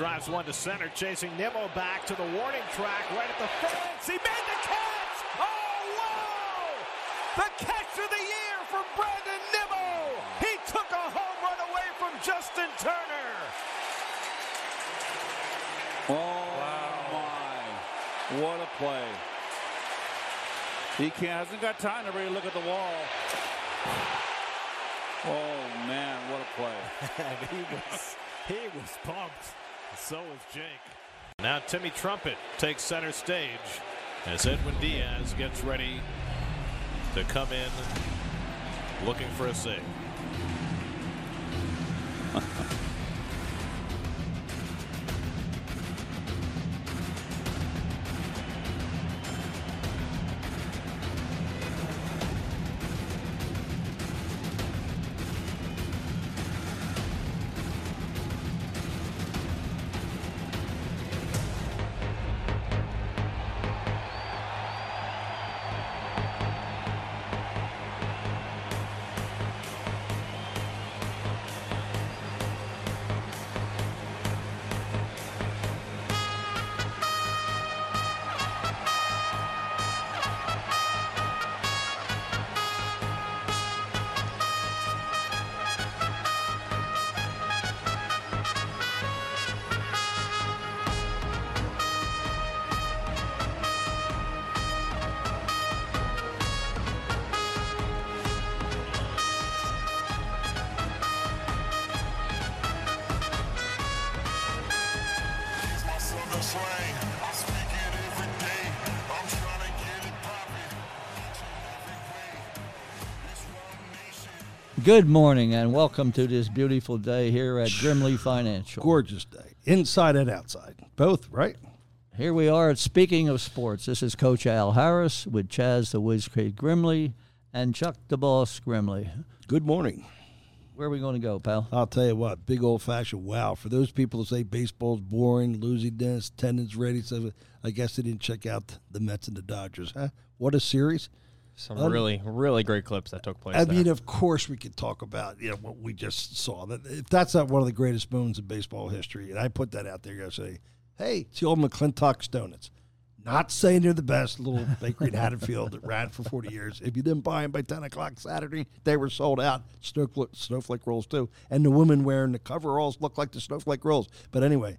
Turner drives one to center, chasing Nimmo back to the warning track right at the fence. He made the catch! Oh, wow! The catch of the year for Brandon Nimmo! He took a home run away from Justin Turner! Oh, wow. my. What a play. He can't, hasn't got time to really look at the wall. Oh, man, what a play. he was he was pumped. So is Jake. Now Timmy Trumpet takes center stage as Edwin Diaz gets ready to come in looking for a save. Good morning and welcome to this beautiful day here at Grimley Financial. Gorgeous day, inside and outside, both, right? Here we are. Speaking of sports, this is Coach Al Harris with Chaz the Whiz Kid Grimley and Chuck the Boss Grimley. Good morning. Where are we going to go, pal? I'll tell you what, big old fashioned wow. For those people who say baseball's boring, losing this, attendance ready, so I guess they didn't check out the Mets and the Dodgers. Huh? What a series. Some um, really, really great clips that took place. I there. mean, of course, we could talk about you know what we just saw. That if that's not one of the greatest moments in baseball history, and I put that out there, say, hey, it's the old McClintock's Donuts. Not saying they're the best little bakery in Haddonfield that ran for 40 years. If you didn't buy them by 10 o'clock Saturday, they were sold out. Snowflake, snowflake rolls, too. And the women wearing the coveralls look like the snowflake rolls. But anyway,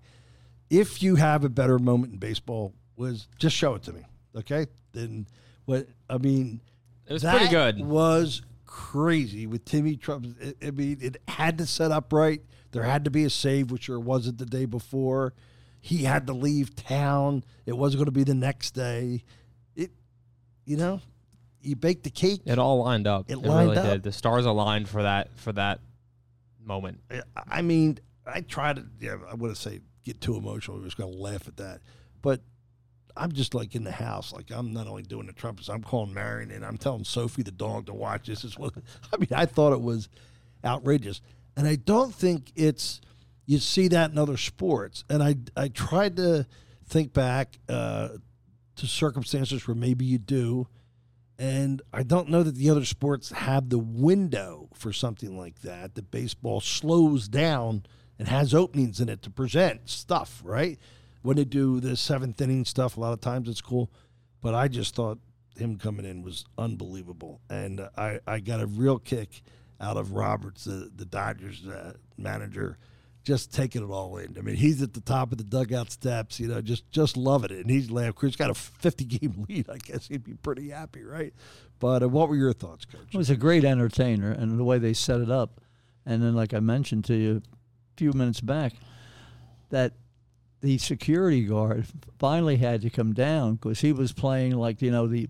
if you have a better moment in baseball, was just show it to me, okay? Then what I mean, it was pretty good. It was crazy with Timmy Trump. I mean, it had to set up right. There had to be a save, which there wasn't the day before. He had to leave town. It wasn't going to be the next day. It, you know, you baked the cake. It all lined up. It, it lined really up. did. The stars aligned for that for that moment. I mean, I tried to. Yeah, I wouldn't say get too emotional. I was going to laugh at that, but I'm just like in the house. Like I'm not only doing the trumpets, I'm calling Marion and I'm telling Sophie the dog to watch this. Is what I mean. I thought it was outrageous, and I don't think it's you see that in other sports. And I I tried to think back uh, to circumstances where maybe you do, and I don't know that the other sports have the window for something like that. That baseball slows down and has openings in it to present stuff, right? When they do the seventh inning stuff, a lot of times it's cool. But I just thought him coming in was unbelievable, and I, I got a real kick out of Roberts, the, the Dodgers uh, manager, just taking it all in. I mean, he's at the top of the dugout steps, you know, just just loving it, and he's laughing. He's got a 50 game lead. I guess he'd be pretty happy, right? But uh, what were your thoughts, Coach? He was a great entertainer, and the way they set it up, and then like I mentioned to you a few minutes back, that the security guard finally had to come down because he was playing like you know the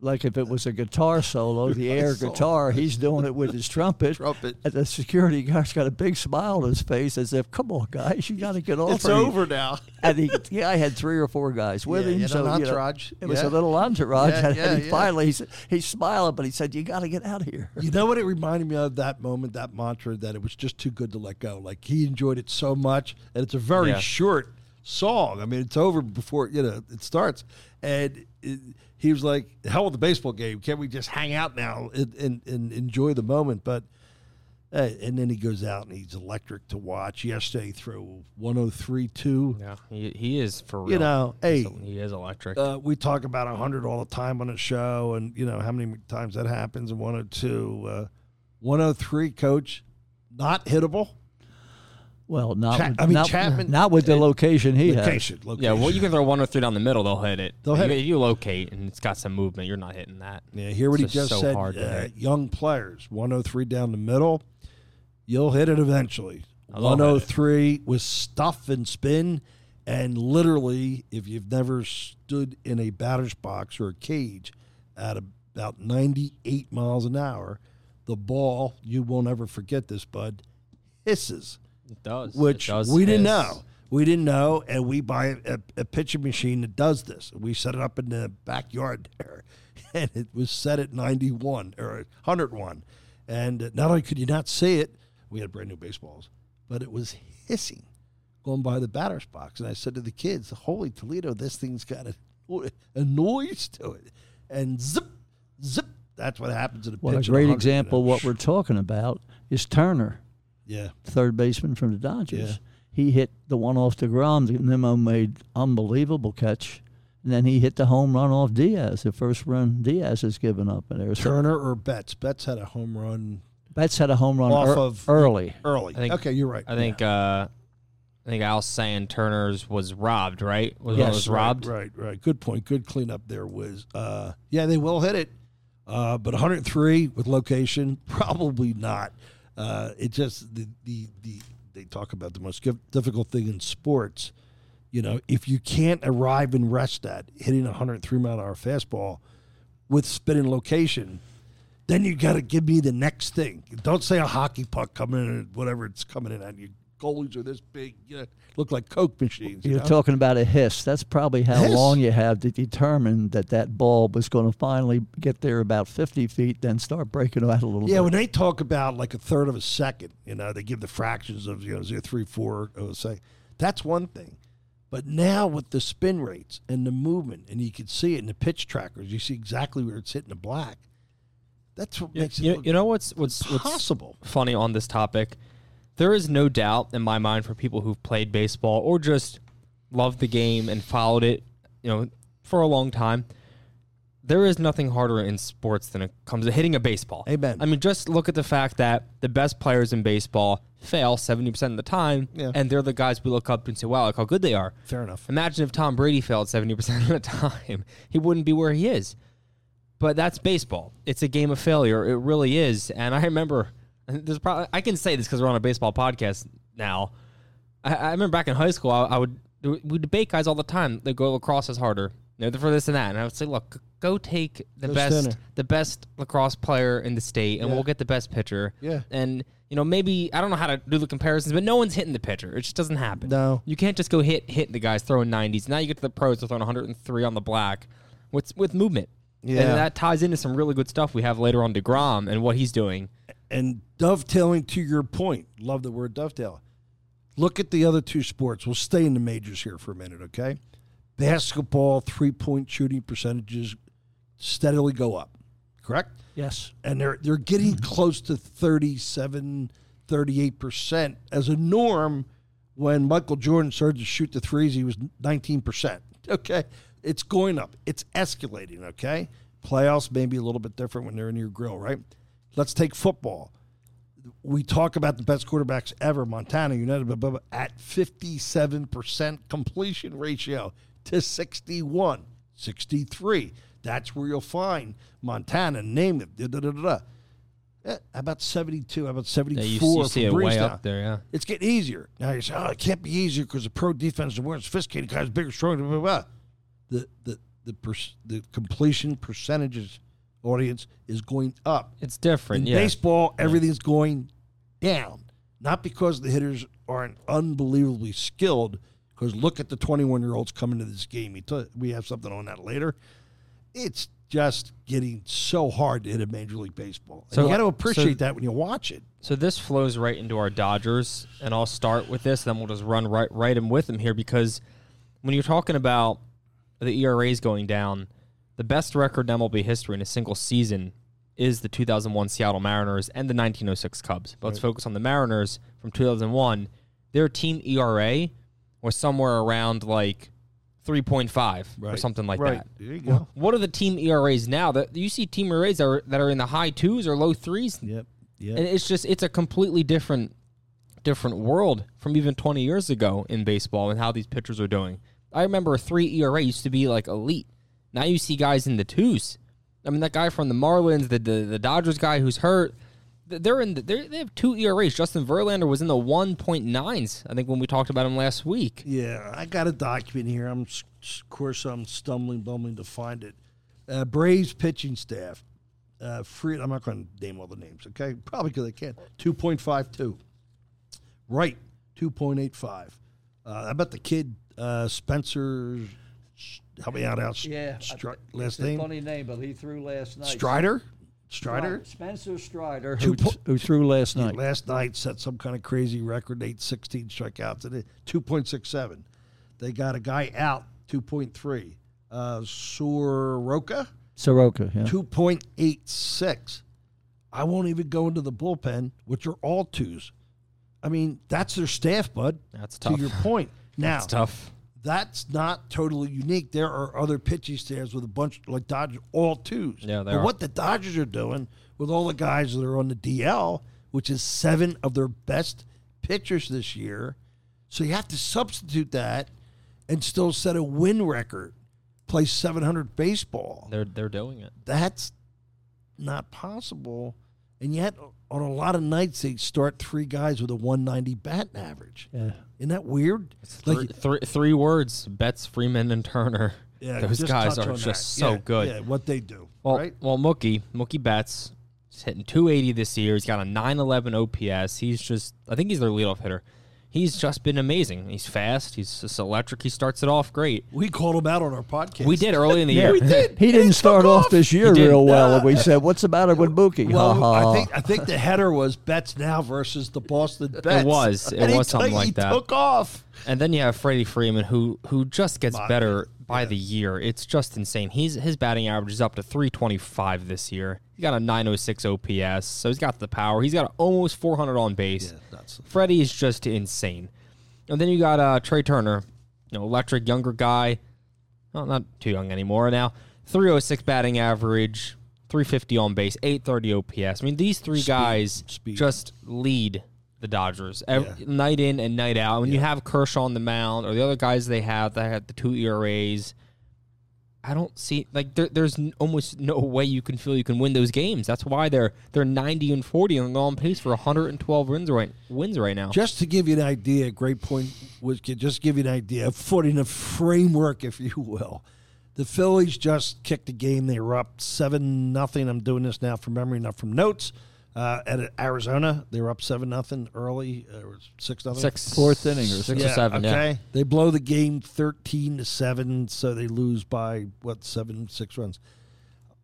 like if it was a guitar solo, the air guitar, he's doing it with his trumpet. trumpet. And the security guard's got a big smile on his face as if, "Come on, guys, you got to get off." It's over now. and he, yeah, I had three or four guys with yeah, him. so entourage. You know, it was a little entourage, yeah, and, yeah, he finally he's, he's smiling, but he said, "You got to get out of here." You know what it reminded me of that moment, that mantra, that it was just too good to let go. Like he enjoyed it so much, and it's a very short song. I mean, it's over before you know it starts, and it, he was like, "Hell with the baseball game! Can't we just hang out now and, and, and enjoy the moment?" But Uh, and then he goes out and he's electric to watch. Yesterday, he threw 103.2. Yeah, he, he is for real. You know, hey, he is electric. uh, we talk about 100 all the time on the show, and you know how many times that happens. And 102, uh, 103, coach, not hittable. Well, not Cha- with, I mean, not, Chapman- not with the location he has. Location, location. yeah, well, you can throw one or three down the middle, they'll hit it. They'll hit you, it. You locate and it's got some movement. You're not hitting that. Yeah, hear what he just just so said. hard to uh, hit. young players, 103 down the middle. You'll hit it eventually. Oh, they'll hit it. 103 with stuff and spin. And literally, if you've never stood in a batter's box or a cage at about 98 miles an hour, the ball, you won't ever forget this, bud, hisses It does. which It does we didn't hiss. know. We didn't know, and we buy a, a pitching machine that does this. We set it up in the backyard there, and it was set at 91 or 101. And uh, not only could you not see it, we had brand new baseballs, but it was hissing going by the batter's box. And I said to the kids, "Holy Toledo, this thing's got a, a noise to it!" And zip, zip. That's what happens in a Well, a pitch. at great example of what we're talking about is Turner, Yeah, third baseman from the Dodgers. Yeah. He hit the one off the ground. Nimmo made unbelievable catch, and then he hit the home run off Diaz, the first run Diaz has given up. And there's Turner or Betts. Betts had a home run Betts had a home run Off ear- of- early. early. I think- okay, you're right. I think uh, I think Al's saying Turner's was robbed, right? Was Yes, was right, robbed. Right, right. Good point. Good cleanup there, Wiz. Uh, yeah, they will hit it, uh, but 103 with location, probably not. Uh, it just the, the the they talk about the most difficult thing in sports. You know, if you can't arrive and rest that hitting a 103 mile an hour fastball with spinning location, then you got to give me the next thing. Don't say a hockey puck coming in, whatever it's coming in at you. Goalies are this big, you know, look like Coke machines. you You're know? talking about a hiss. That's probably how Hiss. long you have to determine that that ball was going to finally get there about 50 feet, then start breaking out a little Yeah, bit. when they talk about like a third of a second, you know, they give the fractions of you know zero three four of a second. That's one thing. But now with the spin rates and the movement, and you can see it in the pitch trackers, you see exactly where it's hitting the black. That's what You, makes it you, look you know what's what's what's possible. funny on this topic? There is no doubt in my mind for people who've played baseball or just loved the game and followed it, you know, for a long time. There is nothing harder in sports than it comes to hitting a baseball. Amen. I mean, just look at the fact that the best players in baseball fail 70% of the time, Yeah. and they're the guys we look up and say, wow, look how good they are. Fair enough. Imagine if Tom Brady failed 70% of the time. He wouldn't be where he is. But that's baseball. It's a game of failure. It really is. And I remember there's probably I can say this because we're on a baseball podcast now. I, I remember back in high school, I, I would we debate guys all the time. They go lacrosse is harder. Know, for this and that, and I would say, look, go take the Go best, center. the best lacrosse player in the state, and Yeah. we'll get the best pitcher. Yeah. And you know, maybe I don't know how to do the comparisons, but no one's hitting the pitcher. It just doesn't happen. No. You can't just go hit hit the guys throwing 90s. Now you get to the pros they're throwing 103 on the black with with movement. Yeah. And that ties into some really good stuff we have later on DeGrom and what he's doing. And dovetailing to your point, love the word dovetail. Look at the other two sports. We'll stay in the majors here for a minute, okay? Basketball, three point shooting percentages steadily go up, correct? Yes. and they're they're getting close to 37 38% as a norm when Michael Jordan started to shoot the threes he was 19% okay it's going up it's escalating okay playoffs may be a little bit different when they're in your grill right let's take football we talk about the best quarterbacks ever Montana Unitas blah, blah, blah, at 57% completion ratio to 61 63 that's where you'll find Montana name it da, da, da, eh, how about 72 how about 74 Yeah, you, you see it way up there, yeah. It's getting easier. Now you say, oh, it can't be easier because the pro defense is more sophisticated, guys bigger, stronger, blah, blah, blah. The, the, the, pers- the completion percentages audience is going up. It's different, In yeah. baseball, everything's going down. Not because the hitters aren't unbelievably skilled, because look at the 21 year olds coming to this game. We t- We have something on that later. It's just getting so hard to hit a Major League Baseball. And So- you got to so- appreciate that when you watch it. So this flows right into our Dodgers, and I'll start with this, then we'll just run right right in with them here because when you're talking about the ERAs going down, the best record in MLB history in a single season is the 2001 Seattle Mariners and the 1906 Cubs. But let's focus on the Mariners from 2001. Their team ERA was somewhere around like 3.5 or something like Right. that. There you go. What are the team ERAs now? That you see team ERAs that are, that are in the high twos or low threes, Yep. Yep. and it's just it's a completely different different world from even 20 years ago in baseball and how these pitchers are doing. I remember a three ERA used to be like elite. Now you see guys in the twos. I mean, that guy from the Marlins, the the, the Dodgers guy who's hurt, they're in the, they're, they have two ERAs. Justin Verlander was in the 1.9s. I think when we talked about him last week. Yeah, I got a document here. I'm, of course, I'm stumbling, bumbling to find it. Uh, Braves pitching staff. Uh, free. I'm not going to name all the names. Okay, probably because I can't. Two point five two. Right. Two point eight five. Uh, I bet the kid uh, Spencer. Help me out. Out. Stri- last name. funny name, but he threw last night. Strider. Strider. Spencer Strider, who, po- who threw last night. Last night set some kind of crazy record, eight sixteen strikeouts today, two point six seven. They got a guy out, two point three. Uh Soroka, Soroka, yeah. two point eight six. I won't even go into the bullpen, which are all twos. I mean, that's their staff, bud. That's tough. To your point. Now That's tough. That's not totally unique. There are other pitching staffs with a bunch like Dodgers, all twos. Yeah, they but are. what the Dodgers are doing with all the guys that are on the DL, which is seven of their best pitchers this year, so you have to substitute that and still set a win record, play 700 baseball. They're they're doing it. That's not possible. And yet, on a lot of nights, they start three guys with a 190 batting average. Yeah. Isn't that weird? Like three three words: Betts, Freeman, and Turner. Yeah, Those guys are just that. so Yeah, good. Yeah, what they do. Well, right? well, Mookie, Mookie Betts, is hitting 280 this year. He's got a 911 OPS. He's just, I think he's their leadoff hitter. He's just been amazing. He's fast. He's just electric. He starts it off great. We called him out on our podcast. We did early in the Yeah, year. We did. He didn't start off this year real well. and we said, "What's the matter with Mookie?" Well, Ha, ha. I think I think the header was Betts now versus the Boston Betts. It was. It And he was something took- like he that. took off. And then you have Freddie Freeman, who who just gets Bobby, better by the year. It's just insane. He's his batting average is up to 325 this year. He got a 906 OPS, so he's got the power. He's got almost 400 on base. Yeah, that's- Freddie is just insane. And then you got uh, Trea Turner, you know, electric younger guy. Well, not too young anymore now. 306 batting average, 350 on base, 830 OPS. I mean, these three guys speed. just lead the Dodgers ev- Yeah. night in and night out. When you have Kershaw on the mound or the other guys they have that have the two ERAs, I don't see like there, there's almost no way you can feel you can win those games. That's why they're they're 90 and 40 and they're on pace for 112 wins right wins right now. Just to give you an idea, great point was just give you an idea of footing a framework, if you will. The Phillies just kicked a game. They were up seven nothing. I'm doing this now from memory, not from notes. Uh, at Arizona, they were up seven nothing early, uh, or six nothing. Six Fourth inning or six so. or seven. Okay. Yeah. They blow the game thirteen to seven, so they lose by what seven, six runs.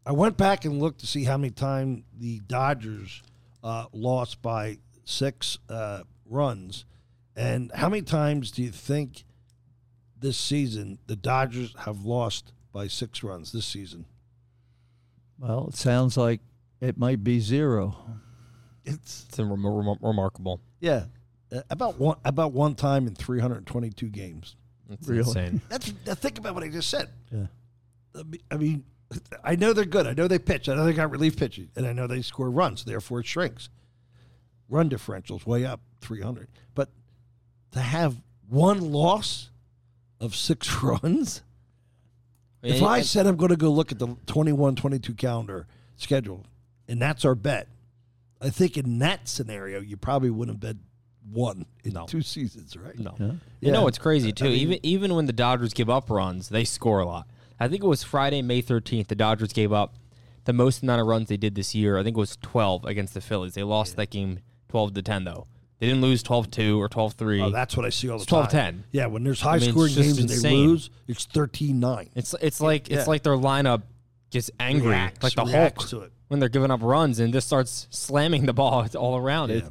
I went back and looked to see how many times the Dodgers uh, lost by six uh, runs, and how many times do you think this season the Dodgers have lost by six runs this season? well, it sounds like it might be zero. It's It's rem- rem- remarkable. yeah, uh, about one about one time in three hundred twenty two games. It's Really? insane. That's now think about what I just said. Yeah. I mean- I mean, I know they're good. I know they pitch. I know they got relief pitching, and I know they score runs. Therefore, it shrinks. Run differentials way up, three hundred. But to have one loss of six runs, if And- I said I'm going to go look at the 21-22 calendar schedule, and that's our bet, I think in that scenario you probably wouldn't have bet one in No. two seasons, right? no. Yeah. You know Yeah. it's crazy too. I mean- even even when the Dodgers give up runs, they score a lot. I think it was Friday, May 13th. The Dodgers gave up the most amount of runs they did this year. I think it was 12 against the Phillies. They lost that game 12 to 10 though. They didn't lose 12-2 or 12-3. Oh, that's what I see all the It's time. 12-10. Yeah, when there's I high mean, scoring just games and they lose, it's 13-9. It's it's like Yeah. it's like their lineup gets angry, Reacts- like the reacts Hulk to it. When they're giving up runs and just starts slamming the ball all around it. Yeah.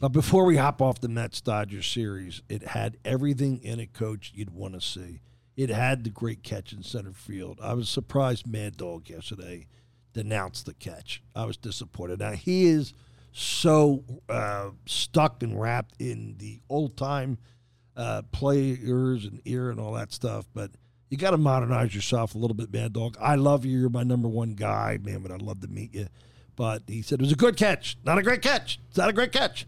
But before we hop off the Mets Dodgers series, it had everything in it, coach, you'd want to see. It had the great catch in center field. I was surprised Mad Dog yesterday denounced the catch. I was disappointed. Now he is so uh, stuck and wrapped in the old time uh, players and ear and all that stuff, but you got to modernize yourself a little bit, Mad Dog. I love you. You're my number one guy, man. But I'd love to meet you. But he said it was a good catch, not a great catch. It's not a great catch.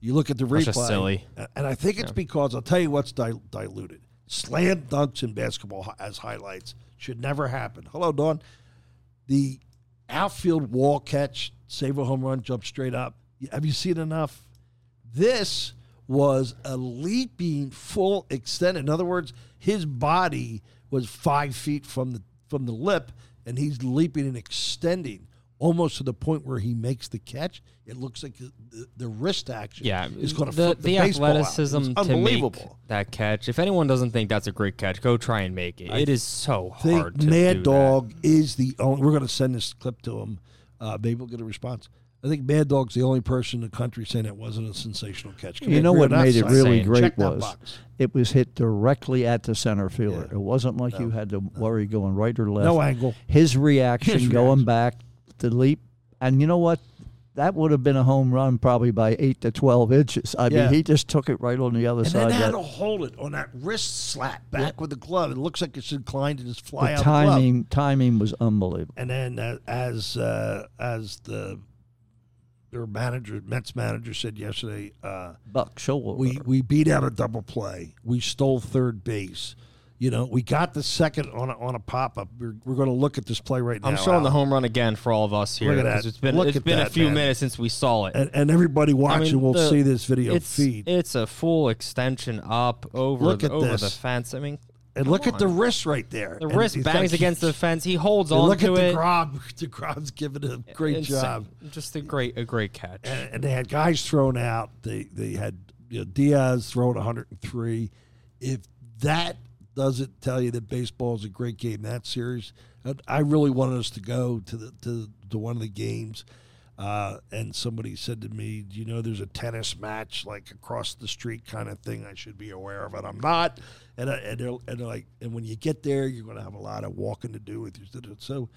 You look at the replay, just silly. and I think it's because I'll tell you what's dil- diluted. Slam dunks in basketball as highlights should never happen. Hello, Don. The outfield wall catch, save a home run, jump straight up. Have you seen enough? This was a leaping full extent. In other words, his body was five feet from the from the lip, and he's leaping and extending almost to the point where he makes the catch. It looks like the, the, wrist action Yeah, is going to the, flip the, the athleticism to make unbelievable. that catch. If anyone doesn't think that's a great catch, go try and make it. it is so I think hard to Mad do Dog is the only. We're going to send this clip to him. Uh, maybe we'll get a response. I think Mad Dog's the only person in the country saying it wasn't a sensational catch. Come You know what made it really Insane. great was it was hit directly at the center fielder. Yeah. It wasn't like you had to worry going right or left. No angle. His reaction His going reaction. back, the leap, and you know what? That would have been a home run probably by eight to twelve inches. I Yeah. mean, he just took it right on the other And side. then had to hold it on that wrist slap back with the glove. It looks like it's inclined to just fly the out timing, timing was unbelievable. And then uh, as uh, as the their manager, Mets manager, said yesterday, uh, Buck Showalter. we we beat out a double play. We stole third base. You know, we got the second on a, on a pop up. We're, we're going to look at this play right now. I'm showing the home run again for all of us here Look at that. because it's been Look it's at been a few man. minutes since we saw it. and, and everybody watching will the- see this video it's, feed. It's a full extension up over Look at over this. the fence. I mean, and look at the wrist right there. the And wrist bangs got- against the fence. He holds And on look to at it. the Grom. The Grom's giving a great Insane. job. Just a great a great catch. and, and they had guys thrown out. They they had you know, Diaz thrown 103. If that doesn't tell you that baseball is a great game, that series, I- I really wanted us to go to the to, to one of the games. Uh, and somebody said to me, "Do you know there's a tennis match like across the street kind of thing? I should be aware of it. I'm not." And I, and, they're, and they're like, and when you get there, you're going to have a lot of walking to do with you. So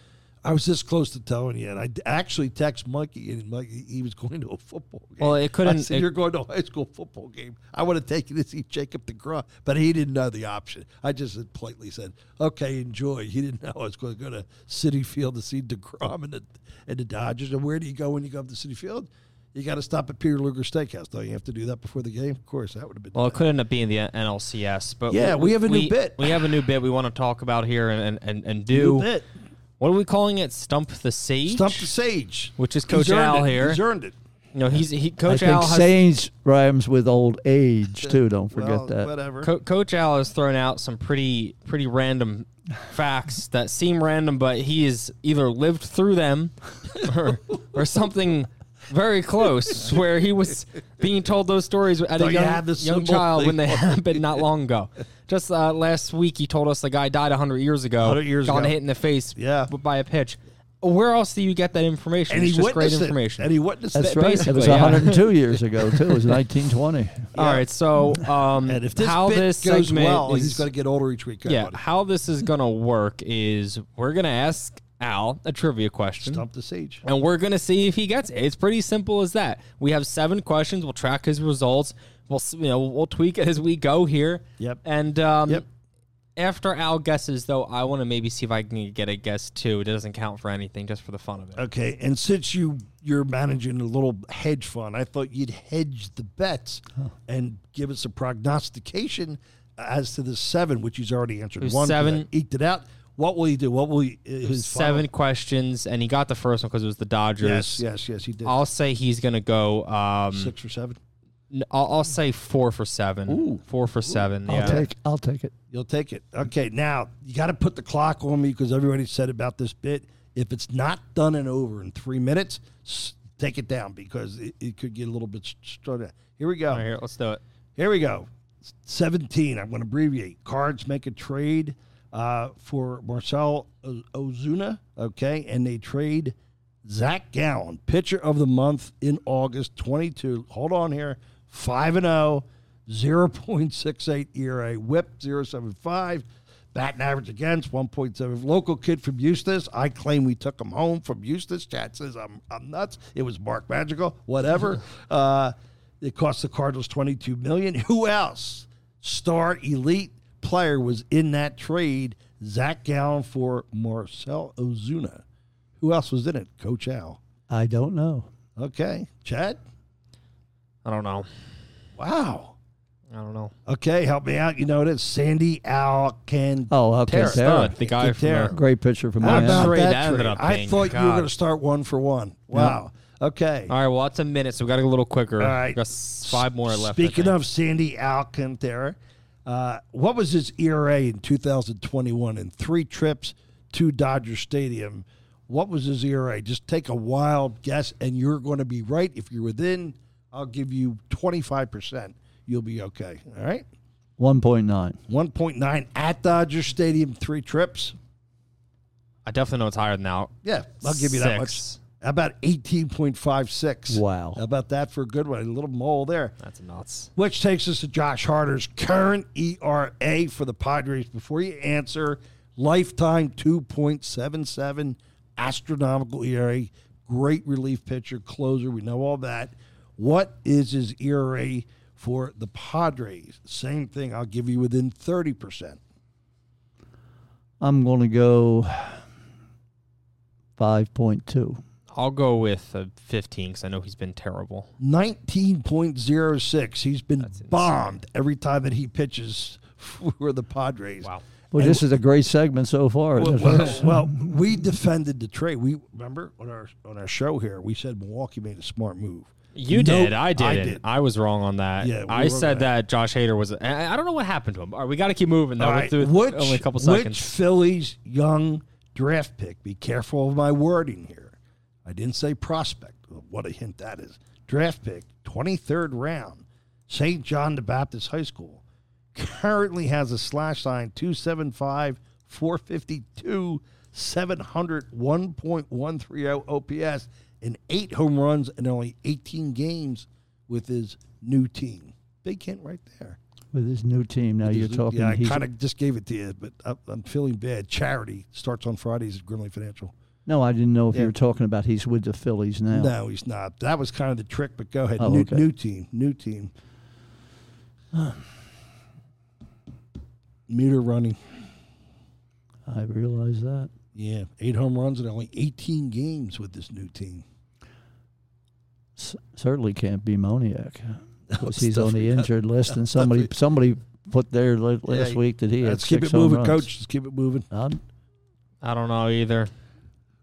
I was this close to telling you, and I actually text Mikey, and Mikey he was going to a football game. Well, it couldn't- I said, it- "You're going to a high school football game." I would have taken to see Jacob DeGrom, but he didn't know the option. I just politely said, "Okay, enjoy." He didn't know I was going to go to Citi Field to see DeGrom and the and the Dodgers. And where do you go when you go up to Citi Field? You got to stop at Peter Luger Steakhouse. Don't you have to do that before the game? Of course, that would have been. Well, it could end up being the NLCS, but Yeah, we have a new bit. We have a new bit we want to talk about here and and, and do. New bit. What are we calling it? Stump the Sage. Stump the Sage, Which is He's Coach earned Al it. here. He's earned it. No, he's he, I Coach think Al has Sage rhymes with old age too. Don't forget Well, that. Whatever. Co- Coach Al has thrown out some pretty pretty random facts that seem random, but he has either lived through them or or something very close, where he was being told those stories at Don't a you young, have the young symbol child when they for happened not long ago. Just uh, last week, he told us the guy died 100 years ago. 100 years got ago. hit in the face Yeah. by a pitch. Where else do you get that information? and it's he just great witnessed it. information. And he witnessed That's it. right. It was basically, 102 years ago too. It was 1920. All right, so um, And if this how bit this goes segment well, is, he's going to get older each week. Go yeah, buddy. how this is gonna work is we're gonna ask Al a trivia question. Stump the Sage. And we're gonna see if he gets it. It's pretty simple as that. We have seven questions. We'll track his results. We'll you know we'll tweak it as we go here. Yep. And um, Yep. after Al guesses, though, I want to maybe see if I can get a guess too. It doesn't count for anything, just for the fun of it. Okay, and since you you're managing a little hedge fund, I thought you'd hedge the bets and give us a prognostication as to the seven, which he's already answered. One, seven. eked it out. What will he do? What will he? His Seven final- questions, and he got the first one because it was the Dodgers. Yes, yes, yes. He did. I'll say he's gonna go. Um, Six or seven. n- I'll, I'll say four for seven. Ooh. Four for seven. I'll take. I'll take it. You'll take it. Okay, now you got to put the clock on me because everybody said about this bit. If it's not done and over in three minutes, s- take it down because it, it could get a little bit started. Here we go. All right, here, let's do it. Here we go. 17. I'm going to abbreviate. Cards make a trade uh, for Marcell Ozuna, okay, and they trade Zach Gallen, pitcher of the month in August 22. Hold on here. 5 and oh, 0, 0.68 ERA, whip 0.75. Batting average against 1.7. Local kid from Eustace. I claim we took him home from Eustace. Chat says I'm I'm nuts. It was Mark Magical. Whatever. uh, it cost the Cardinals 22 million. Who else? Star elite player was in that trade. Zach Gallen for Marcell Ozuna. Who else was in it? Coach Al. I don't know. Okay, Chad. I don't know. Wow. I don't know. Okay, help me out. You know it is Sandy Alcantara. Oh, okay. Terra. Terra. Stud, the guy from Terra. the, Great picture from How Miami. about Trade that that ended up I being- thought you were going to start one for one. Wow. Okay. All right, well, that's a minute, so we got to go a little quicker. All right. We got five more left. Speaking of Sandy Alcantara, uh, what was his ERA in 2021 in three trips to Dodger Stadium? What was his ERA? Just take a wild guess, and you're going to be right. If you're within, I'll give you 25%. You'll be okay. All right. 1.9. 1.9 at Dodger Stadium, three trips. I definitely know it's higher than that. Yeah, I'll give you that much. Six. How about 18.56? Wow. How about that for a good one? A little mole there. That's nuts. Which takes us to Josh Hader's current ERA for the Padres. Before you answer, lifetime 2.77, astronomical ERA, great relief pitcher, closer. We know all that. What is his ERA for the Padres? Same thing. I'll give you within 30%. I'm going to go 5.2. I'll go with uh, 15 because I know he's been terrible. 19.06. He's been That's insane. bombed every time that he pitches for the Padres. Wow. Well, this is a great segment so far. Well, well, well, we defended the trade. We remember on our on our show here. We said Milwaukee made a smart move. You Nope, did. I I didn't. I, did. was wrong on that. Yeah, we I said right. that Josh Hader was. I I don't know what happened to him. All right, we got to keep moving though. All We're which only a couple which. Phillies young draft pick? Be careful of my wording here. I didn't say prospect. What a hint that is. Draft pick, twenty third round, St. John the Baptist High School. Currently has a slash line 275, 452, 700, 1.130 OPS, and eight home runs in only 18 games with his new team. Big hint right there. With his new team. Now you're His- talking. Yeah, I kind of just gave it to you, but I, I'm feeling bad. Charity starts on Fridays at Grimley Financial. No, I didn't know if Yeah. you were talking about he's with the Phillies now. No, he's not. That was kind of the trick, but go ahead. Oh, new, okay. new team. New team. Meter running. I realize that. Yeah, eight home runs in only 18 games with this new team. S- certainly can't be Moniak because he's on the definitely not- injured list, and somebody somebody put there last Yeah, week that he had Let's keep it moving, runs. coach. Let's keep it moving. I don't know either.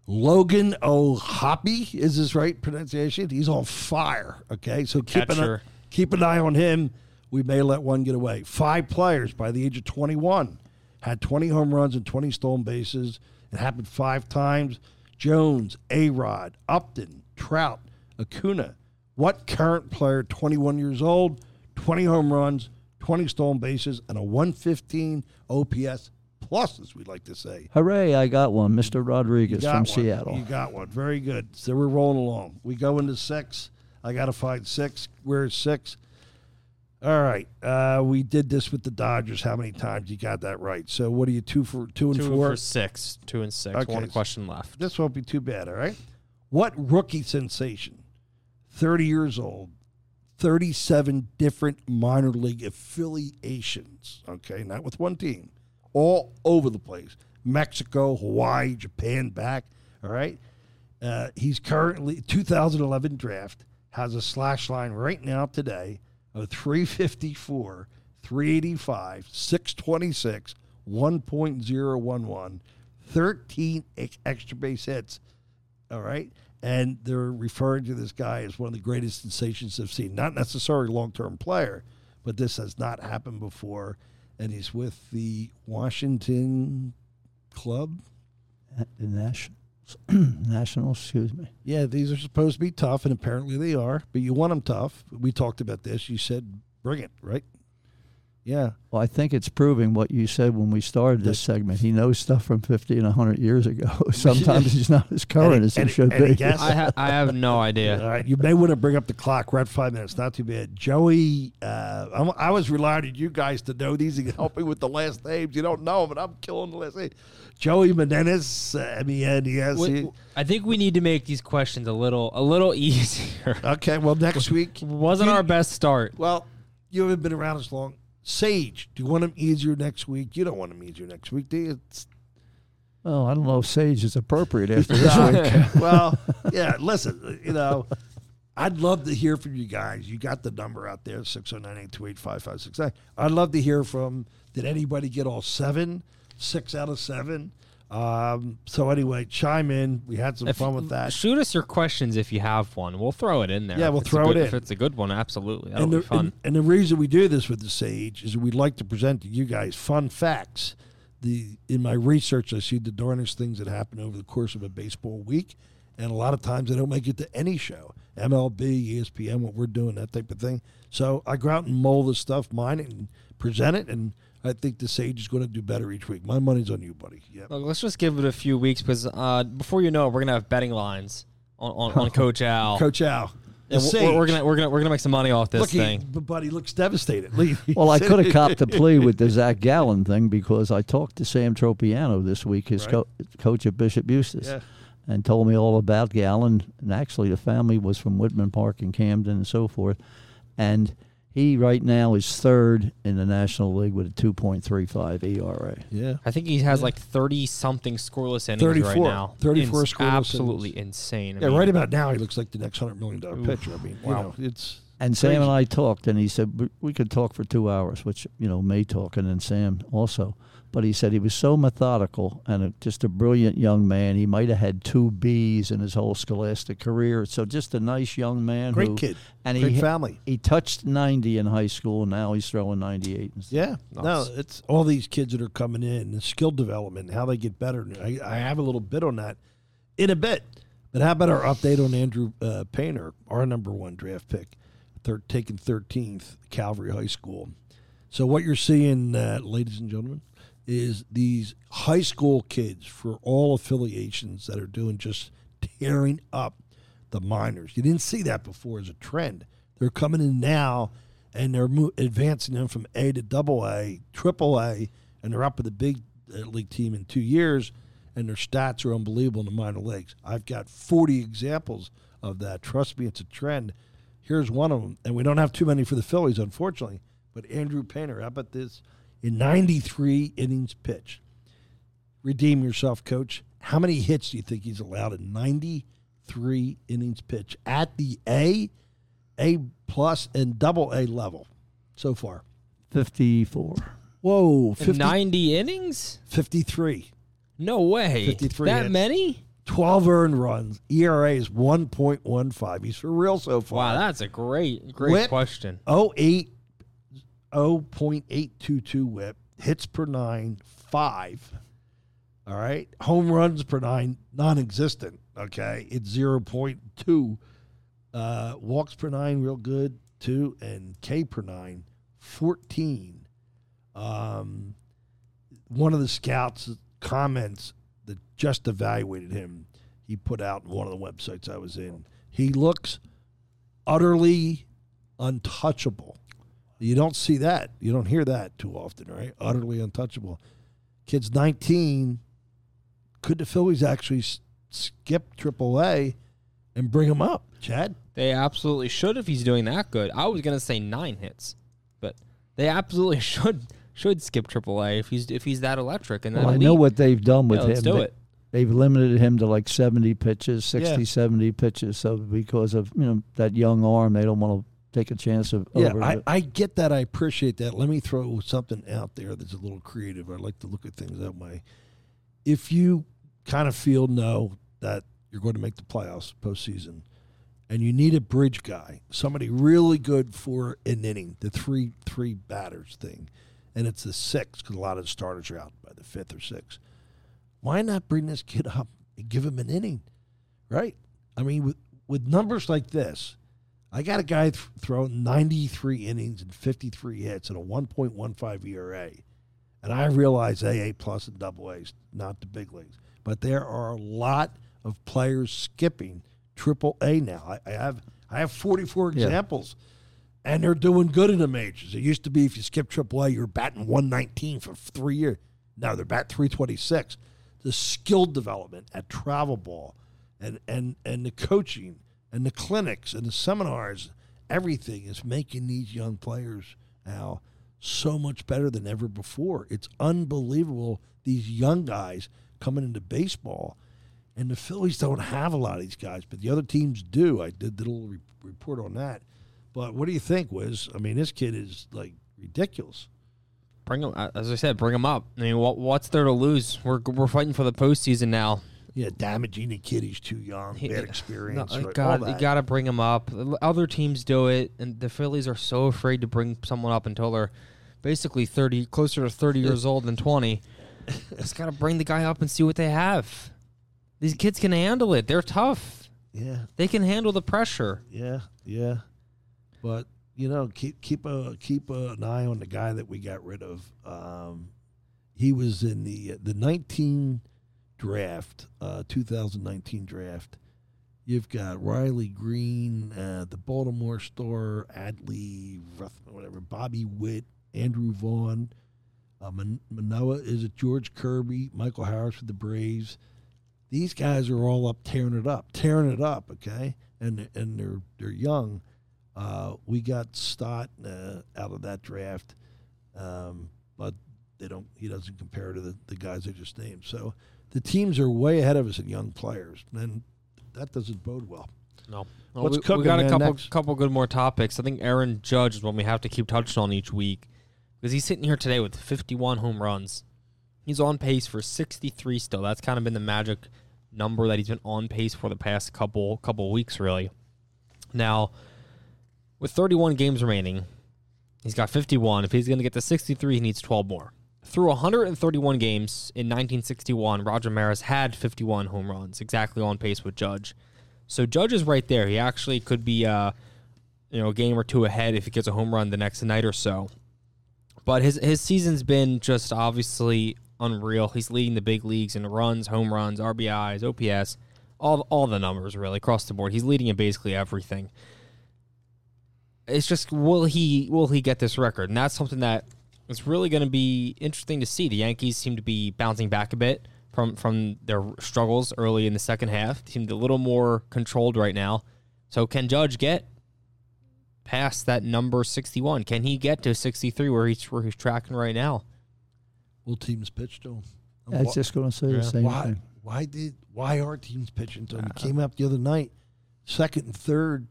Logan O'Hoppe is his right pronunciation. He's on fire. Okay, so keep an, keep an eye on him. We may let one get away. Five players by the age of 21 had 20 home runs and 20 stolen bases. It happened five times. Jones, A Rod, Upton, Trout, Acuna. What current player, 21 years old, 20 home runs, 20 stolen bases, and a 115 OPS plus, as we like to say? hooray! I got one, Mr. Rodriguez got from one. Seattle. You got one. Very good. So we're rolling along. We go into six. I got to find six. Where's six? All right. Uh, we did this with the Dodgers. How many times you got that right? So what are you two for two and Two four? for six. Two and six. Okay. One question left. This won't be too bad. All right. What rookie sensation? Thirty years old. 37 different minor league affiliations. Okay, not with one team, all over the place. Mexico, Hawaii, Japan, back. All right. Uh, he's currently 2011 draft has a slash line right now today of 354, 385, 626, 1.011, 13 extra base hits. All right. And they're referring to this guy as one of the greatest sensations they've seen. Not necessarily long term player, but this has not happened before. And he's with the Washington club. The Nationals, Nationals, excuse me. Yeah, these are supposed to be tough, and apparently they are. But you want them tough. We talked about this. You said, "Bring it!" Right? Yeah. Well, I think it's proving what you said when we started this segment. He knows stuff from 50 and 100 years ago. Sometimes he's not as current And he- as he and he- should and he be. guessed- I, ha- I have no idea. All right, you may want to bring up the clock. We're at five minutes. Not too bad. Joey, uh, I'm, I was relying on you guys to know these and help me with the last names. You don't know them, but I'm killing the last name. Joey Menendez, uh, M-E-N-D-S. We- I think we need to make these questions a little a little easier. Okay, well, next week. Wasn't You- our best start. Well, you haven't been around as long. Sage, do you want him easier next week? You don't want him easier next week, do you? It's, Well, I don't know if Sage is appropriate after this week. well, yeah, listen, you know, I'd love to hear from you guys. You got the number out there, 609-828-5569. I'd love to hear from, did anybody get all seven? Six out of seven? Um, so anyway, chime in. We had some If- fun with that. Shoot us your questions if you have one. We'll throw it in there. Yeah, we'll throw good- it in. If it's a good one, absolutely. That'll and be the, fun. And, and the reason we do this with the Sage is we'd like to present to you guys fun facts. The in my research, I see the darnest things that happen over the course of a baseball week, and a lot of times they don't make it to any show. MLB, ESPN, what we're doing, that type of thing. So I go out and mold the stuff, mine it, and present it, and I think the Sage is going to do better each week. My money's on you, buddy. Yeah. Look, let's just give it a few weeks because uh, before you know it, we're gonna have betting lines on, on, on Coach Al. Coach Al. The And we're, we're gonna we're gonna we're gonna make some money off this Look, thing. but buddy looks devastated. Leave. Well, I could have copped a plea with the Zach Gallen thing because I talked to Sam Tropiano this week, his Right. co- coach at Bishop Eustace, Yeah. And told me all about Gallen. And actually, the family was from Whitman Park in Camden and so forth. And he right now is third in the National League with a 2.35 ERA. Yeah. I think he has like thirty something scoreless innings 34. right now. 34 Ins- scoreless Absolutely innings. insane. I Yeah, mean, right about now he looks like the next hundred million dollar pitcher. I mean, Wow. you know, it's And Sam Crazy. and I talked, and he said we, we could talk for two hours, which you know may talk, and then Sam also. But he said he was so methodical and a, just a brilliant young man. He might have had two B's in his whole scholastic career. So just a nice young man, great who, kid, and great he family. he touched ninety in high school. and Now he's throwing ninety eight. Yeah, no, it's all these kids that are coming in, the skill development, how they get better. I, I have a little bit on that in a bit. But how about our update on Andrew uh, Painter, our number one draft pick, third, taken 13th, Calvary High School. So what you're seeing, uh, ladies and gentlemen, is these high school kids for all affiliations that are doing just tearing up the minors. You didn't see that before as a trend. They're coming in now and they're mo- advancing them from A to double A, triple A, and they're up with the big uh, league team in two years, and their stats are unbelievable in the minor leagues. I've got 40 examples of that. Trust me, it's a trend. Here's one of them, and we don't have too many for the Phillies, unfortunately. But Andrew Painter, how about this? In 93 innings pitched. Redeem yourself, coach. How many hits do you think he's allowed in 93 innings pitched at the A, A plus, and double A level so far? Fifty four. Whoa, in 50, ninety innings? 53. No way. 53 That hits. many? 12 earned runs. ERA is 1.15. He's for real so far. Wow, that's a great great Whip. question. 08, 0.822 whip, hits per nine, five. All right. Home runs per nine, non existent. Okay. It's 0.2. Uh, walks per nine, real good, two. And K per nine, 14. Um, one of the scouts comments that just evaluated him, he put out in one of the websites I was in. He looks utterly untouchable. You don't see that. You don't hear that too often, right? Utterly untouchable. Kid's 19. Could the Phillies actually s- skip AAA and bring him up, Chad? They absolutely should if he's doing that good. I was gonna say nine hits, but they absolutely should should skip AAA if he's if he's that electric and that Well, I know what they've done with Yeah, let's him. do They- it. They've limited him to like 70 pitches, 60, Yeah. 70 pitches. So because of you know that young arm, they don't want to take a chance of Yeah, over I, I get that. I appreciate that. Let me throw something out there that's a little creative. I like to look at things that way. If you kind of feel no that you're going to make the playoffs postseason, and you need a bridge guy, somebody really good for an inning, the three three batters thing, and it's the six because a lot of the starters are out by the fifth or sixth. Why not bring this kid up and give him an inning, right? I mean, with with numbers like this, I got a guy th- throwing 93 innings and 53 hits and a 1.15 ERA. And I realize AA plus and double A's, not the big leagues. But there are a lot of players skipping triple A now. I, I have I have 44 Yeah. examples. And they're doing good in the majors. It used to be if you skip triple A, you're batting 119 for three years. Now they're batting 326. The skill development at travel ball and, and, and the coaching and the clinics and the seminars, everything is making these young players now so much better than ever before. It's unbelievable these young guys coming into baseball. And the Phillies don't have a lot of these guys, but the other teams do. I did, did a little re- report on that. But what do you think, Wiz? I mean, this kid is like ridiculous. Bring him, uh, as I said, bring him up. I mean, what, what's there to lose? We're we're fighting for the postseason now. Yeah, damaging the kid. He's too young, bad No, experience. you right, got, you got to bring him up. Other teams do it, and the Phillies are so afraid to bring someone up until they're basically thirty, closer to thirty years old than twenty. Just got to bring the guy up and see what they have. These kids can handle it. They're tough. yeah, They can handle the pressure. yeah, yeah. But you know, keep keep a keep an eye on the guy that we got rid of. Um, he was in the the nineteen draft, uh, two thousand nineteen draft. You've got Riley Greene, uh, the Baltimore Star, Adley, whatever, Bobby Witt, Andrew Vaughn, uh, Man- Manoah is it George Kirby, Michael Harris for the Braves. These guys are all up tearing it up, tearing it up. Okay, and and they're they're young. Uh, we got Stott uh, out of that draft, um, but they don't. He doesn't compare to the, the guys I just named. So the teams are way ahead of us in young players, and that doesn't bode well. No. What's we, cooking, we got a man, couple next? couple good more topics. I think Aaron Judge is one we have to keep touching on each week because he's sitting here today with 51 home runs. He's on pace for 63 still. That's kind of been the magic number that he's been on pace for the past couple couple weeks, really. Now, with 31 games remaining, he's got 51. If he's going to get to 63, he needs 12 more. Through 131 games in 1961, Roger Maris had 51 home runs, exactly on pace with Judge. So Judge is right there. He actually could be, uh, you know, a game or two ahead if he gets a home run the next night or so. But his his season's been just obviously unreal. He's leading the big leagues in runs, home runs, RBIs, OPS, all all the numbers really across the board. He's leading in basically everything. It's just will he will he get this record? And that's something that is really going to be interesting to see. The Yankees seem to be bouncing back a bit from from their struggles early in the second half. They seemed a little more controlled right now. So can Judge get past that number 61? Can he get to 63 where he's where he's tracking right now? Will teams pitch to him? I was just going to say Yeah. the same why? thing. Why did? Why are teams pitching to him? He uh, came up the other night, second and third,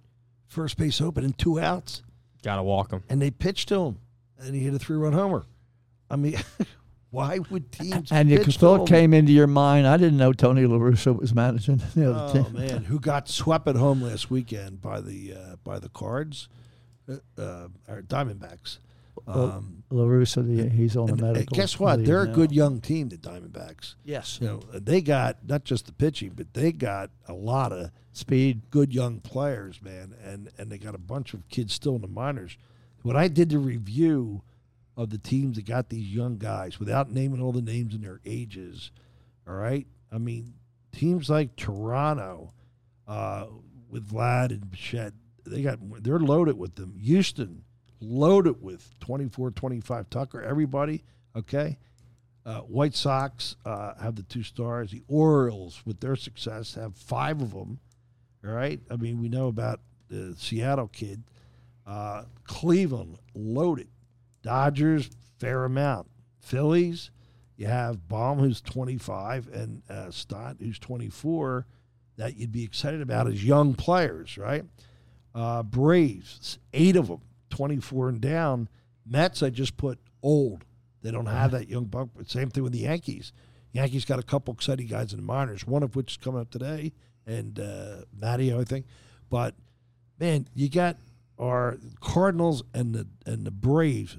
first base open, and two outs, Got to walk him. and they pitched to him, and he hit a three-run homer. I mean, why would teams? And your pitch thought him? came into your mind. I didn't know Tony La Russa was managing the other Oh team. man, who got swept at home last weekend by the uh, by the Cards, uh, uh, or Diamondbacks. Um, La Russa, the, he's on and, the medical. guess what? They're a now. good young team, the Diamondbacks. Yes. You know, they got not just the pitching, but they got a lot of Speed. good young players, man, and and they got a bunch of kids still in the minors. When I did the review of the teams that got these young guys, without naming all the names and their ages, all right, I mean teams like Toronto, uh, with Vlad and Bichette, they got they're loaded with them. Houston, loaded with 24, 25 Tucker, everybody, okay. Uh, White Sox uh, have the two stars. The Orioles, with their success, have five of them. All right. I mean, we know about the Seattle kid. Uh, Cleveland, loaded. Dodgers, fair amount. Phillies, you have Bohm, who's 25, and uh, Stott, who's 24, that you'd be excited about as young players, right? Uh, Braves, eight of them, 24 and down. Mets, I just put old. They don't have that young buck. But same thing with the Yankees. Yankees got a couple exciting guys in the minors, one of which is coming up today, and uh, Matteo, I think. But man, you got our Cardinals and the and the Braves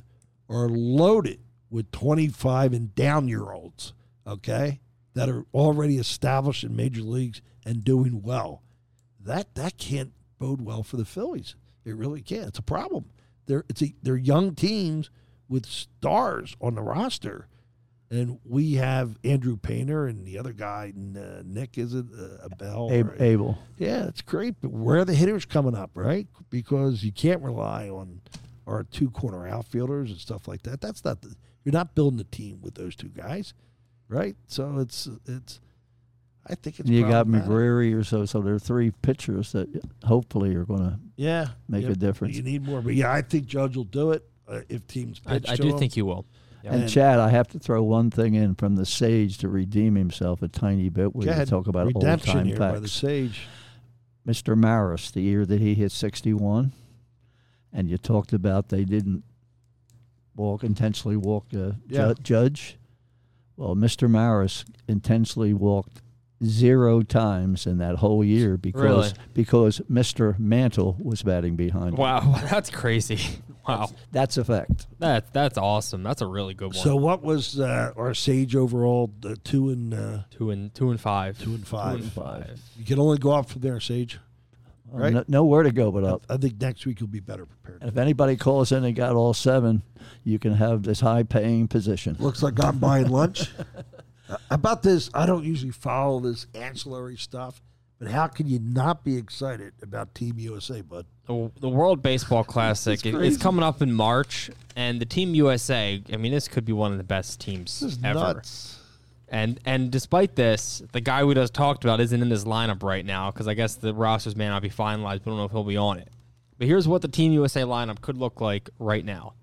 are loaded with 25 and down year olds, okay, that are already established in major leagues and doing well. That that can't bode well for the Phillies. It really can't. It's a problem. They're it's a, they're young teams with stars on the roster, and we have Andrew Painter and the other guy, uh, Nick, is it uh, Abel? Ab- or- Abel. yeah, it's great. But where are the hitters coming up, right? Because you can't rely on our two corner outfielders and stuff like that. That's not the, you're not building a team with those two guys, right? So it's it's. I think it's You got problematic. McGarry or so. So there are three pitchers that hopefully are going to Yeah, make yeah, a difference. You need more, but yeah, I think Judge will do it uh, if teams I, pitch I to do him. think you will. And And- Chad, I have to throw one thing in from the Sage to redeem himself a tiny bit. We Go talk about old redemption time here by the facts. Sage. Mr. Maris, the year that he hit 61, and you talked about they didn't walk intentionally walk a Yeah. ju- judge. Well, Mr. Maris intentionally walked zero times in that whole year because Really? because Mr. Mantle was batting behind. him. Wow, that's crazy. Wow, That's a fact. that's that's awesome. That's a really good one. So what was uh, our Sage overall? The two and uh, two and two and five. two and five. Two and five. You can only go up from there, Sage. Right. no, nowhere to go but up. I think next week you'll be better prepared. And if anybody calls in and got all seven, you can have this high paying position. Looks like I'm buying lunch. Uh, About this, I don't usually follow this ancillary stuff, but how can you not be excited about Team USA, bud? The, the World Baseball Classic it- it's coming up in March, and the Team USA. I mean, this could be one of the best teams ever. nuts. And and despite this, the guy we just talked about isn't in this lineup right now because I guess the rosters may not be finalized. We don't know if he'll be on it. But here's what the Team USA lineup could look like right now.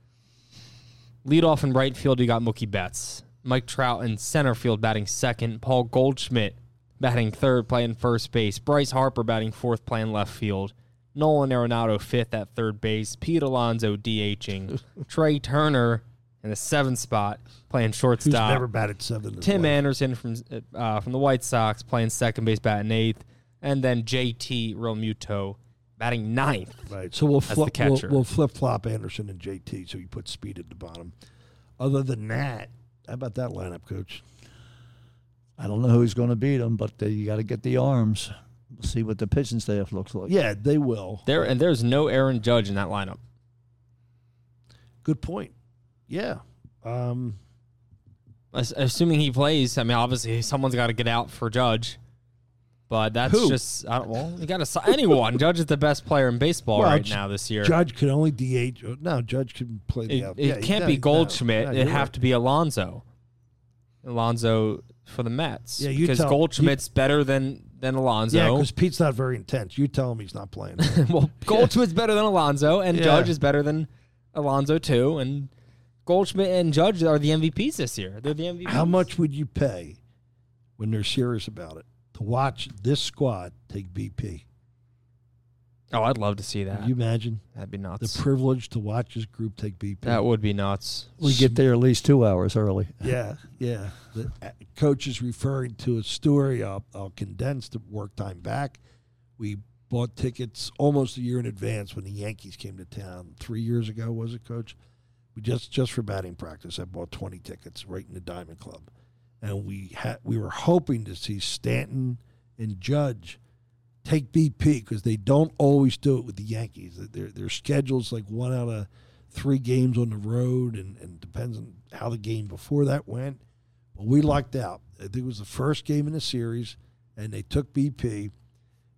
Lead off in right field, you got Mookie Betts. Mike Trout in center field batting second. Paul Goldschmidt batting third, playing first base. Bryce Harper batting fourth, playing left field. Nolan Arenado fifth at third base. Pete Alonso DHing. Trea Turner in the seventh spot, playing Who's shortstop. never batted seven? Tim life. Anderson from uh, from the White Sox playing second base, batting eighth, and then JT Realmuto batting ninth. Right. So we'll the flip we'll, we'll flip flop Anderson and JT. So you put speed at the bottom. Other than that, how about that lineup, Coach? I don't know who's going to beat them, but they, you got to get the arms. See what the pitching staff looks like. Yeah, they will. There and there's no Aaron Judge in that lineup. Good point. Yeah. Um, As- Assuming he plays, I mean, obviously someone's got to get out for Judge. But that's Who? just I don't, well, you got to anyone. Judge is the best player in baseball Well, right now this year. Judge could only DH. oh, No, Judge can play the. it out- it yeah, can't no, be no, Goldschmidt. no, It'd you're have right. to be Alonso. Alonso for the Mets. Yeah, you because tell- Goldschmidt's better than than Alonso. Yeah, because Pete's not very intense. You tell him he's not playing. well, Goldschmidt's better than Alonso, and Yeah. Judge is better than Alonso too. And Goldschmidt and Judge are the MVPs this year. They're the MVPs. How much would you pay when they're serious about it to watch this squad take BP? Oh, I'd love to see that. Can you imagine That'd be nuts. the nuts. privilege to watch this group take BP? that would be nuts. We get there at least two hours early. Yeah, yeah. The uh, coach is referring to a story. I'll, I'll condense the work time back. We bought tickets almost a year in advance when the Yankees came to town. Three years ago, was it, Coach? We just just for batting practice. I bought twenty tickets right in the Diamond Club, and we had we were hoping to see Stanton and Judge take BP because they don't always do it with the Yankees. Their their schedule's like one out of three games on the road, and, and depends on how the game before that went. But we lucked out. I think it was the first game in the series, and they took BP,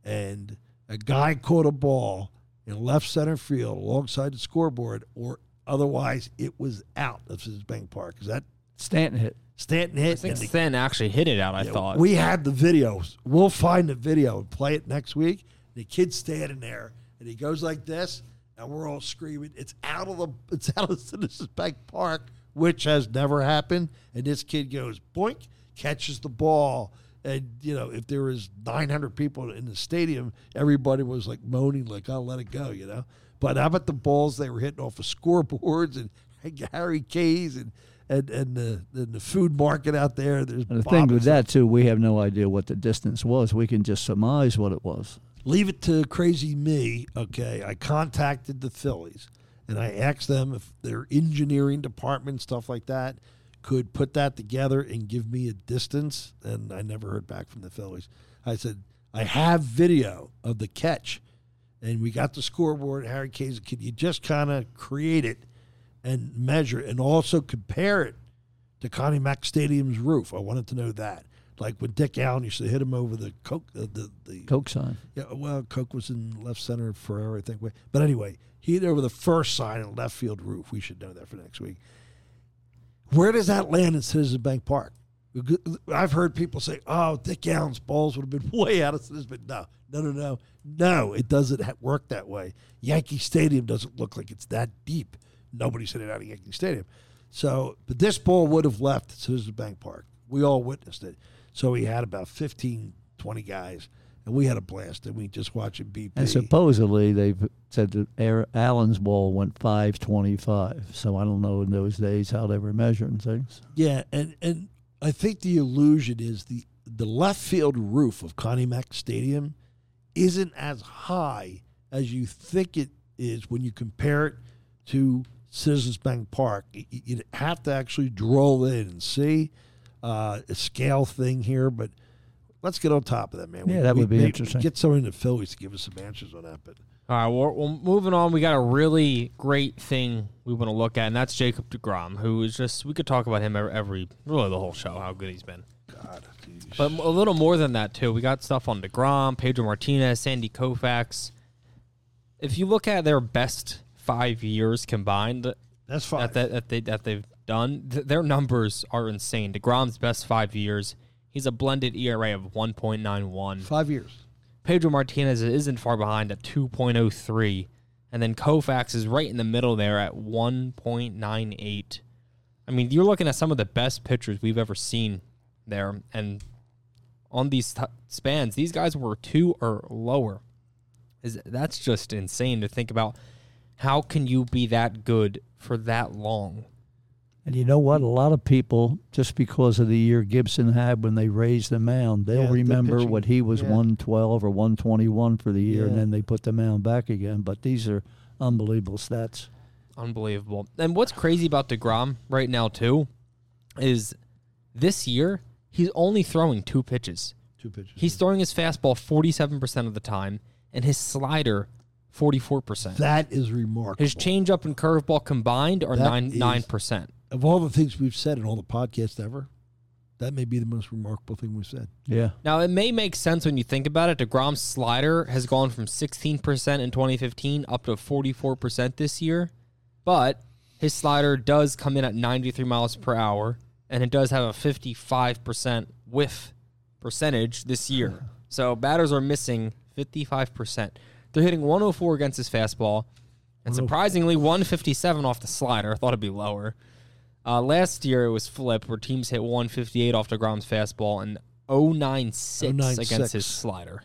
and a guy caught a ball in left center field alongside the scoreboard, or otherwise it was out of his bank park. Is that Stanton hit. Stanton hit. I think the- Sten actually hit it out. I yeah, thought. we had the videos. We'll find the video and play it next week. The kid's standing there, and he goes like this, and we're all screaming. It's out of the it's out of Citizens Bank Park, which has never happened. And this kid goes boink, catches the ball, and you know if there was 900 people in the stadium, everybody was like moaning, like "I'll let it go," you know. But how about the balls they were hitting off of scoreboards and Harry K's and and and the and the food market out there? There's And the thing with that too, we have no idea what the distance was. We can just surmise what it was. leave it to crazy me. Okay, I contacted the Phillies and I asked them if their engineering department, stuff like that, could put that together and give me a distance. And I never heard back from the Phillies. I said, I have video of the catch. and we got the scoreboard. Harry Kane, can you just kind of create it and measure it and also compare it to Connie Mack Stadium's roof? I wanted to know that. Like when Dick Allen used to hit him over the coke, uh, the the Coke sign. yeah, well, Coke was in left center forever, I think. But anyway, he hit over the first sign in left field roof. We should know that for next week. Where does that land in Citizen Bank Park? I've heard people say, "Oh, Dick Allen's balls would have been way out of Citizen Bank." No, no, no, no, no. It doesn't work that way. Yankee Stadium doesn't look like it's that deep. Nobody's it out of Yankee Stadium. So, but this ball would have left Citizen Bank Park. We all witnessed it. So he had about 15, 20 guys, and we had a blast. And we just watched it BP. And supposedly they've said that Allen's ball went 525. So I don't know in those days how they were measuring things. Yeah, and and I think the illusion is the the left field roof of Connie Mack Stadium isn't as high as you think it is when you compare it to Citizens Bank Park. You, you have to actually drill in and see uh, a scale thing here, but let's get on top of that, man. Yeah, that would be interesting. Get someone in the Phillies to give us some answers on that, but. All right, well, well, moving on, we got a really great thing we want to look at, and that's Jacob DeGrom, who is just, we could talk about him every, every really the whole show, how good he's been. God, geez. But a little more than that, too. We got stuff on DeGrom, Pedro Martinez, Sandy Koufax. If you look at their best five years combined that's fine. that, that, that, they, that they've done, th- their numbers are insane. DeGrom's best five years, he's a blended ERA of 1.91. Five years. Pedro Martinez isn't far behind at 2.03. And then Koufax is right in the middle there at 1.98. I mean, you're looking at some of the best pitchers we've ever seen there. And on these t- spans, these guys were two or lower. Is That's just insane to think about. How can you be that good for that long? And you know what? A lot of people, just because of the year Gibson had when they raised the mound, they'll Yeah, remember pitching. what he was Yeah. 112 or 121 for the year, and then they put the mound back again. But these are unbelievable stats. Unbelievable. And what's crazy about DeGrom right now, too, is this year he's only throwing two pitches. Two pitches. He's throwing his fastball 47% of the time and his slider 44%. that is remarkable. His changeup and curveball combined are That nine is- nine percent. of all the things we've said in all the podcasts ever, that may be the most remarkable thing we've said. Yeah. Now it may make sense when you think about it. Degrom's slider has gone from 16% in 2015 up to 44% this year, but his slider does come in at 93 miles per hour, and it does have a 55% whiff percentage this year. So batters are missing 55%. They're hitting 104 against his fastball, and surprisingly 157 off the slider. I thought it'd be lower. Uh, last year it was flipped where teams hit 158 off the DeGrom's fastball and 096 against his slider.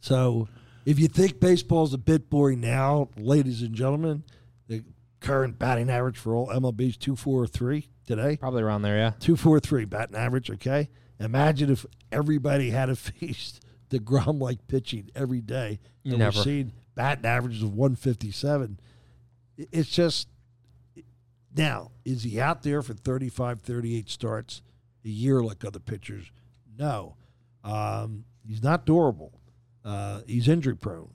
So if you think baseball's a bit boring now, ladies and gentlemen, the current batting average for all MLB's two four three today. Probably around there, yeah. Two four three batting average, okay? Imagine if everybody had a face the Grom like pitching every day. And Never. we're seeing batting averages of one fifty seven. It's just now, is he out there for 35, 38 starts a year like other pitchers? No. Um, he's not durable. Uh, he's injury prone.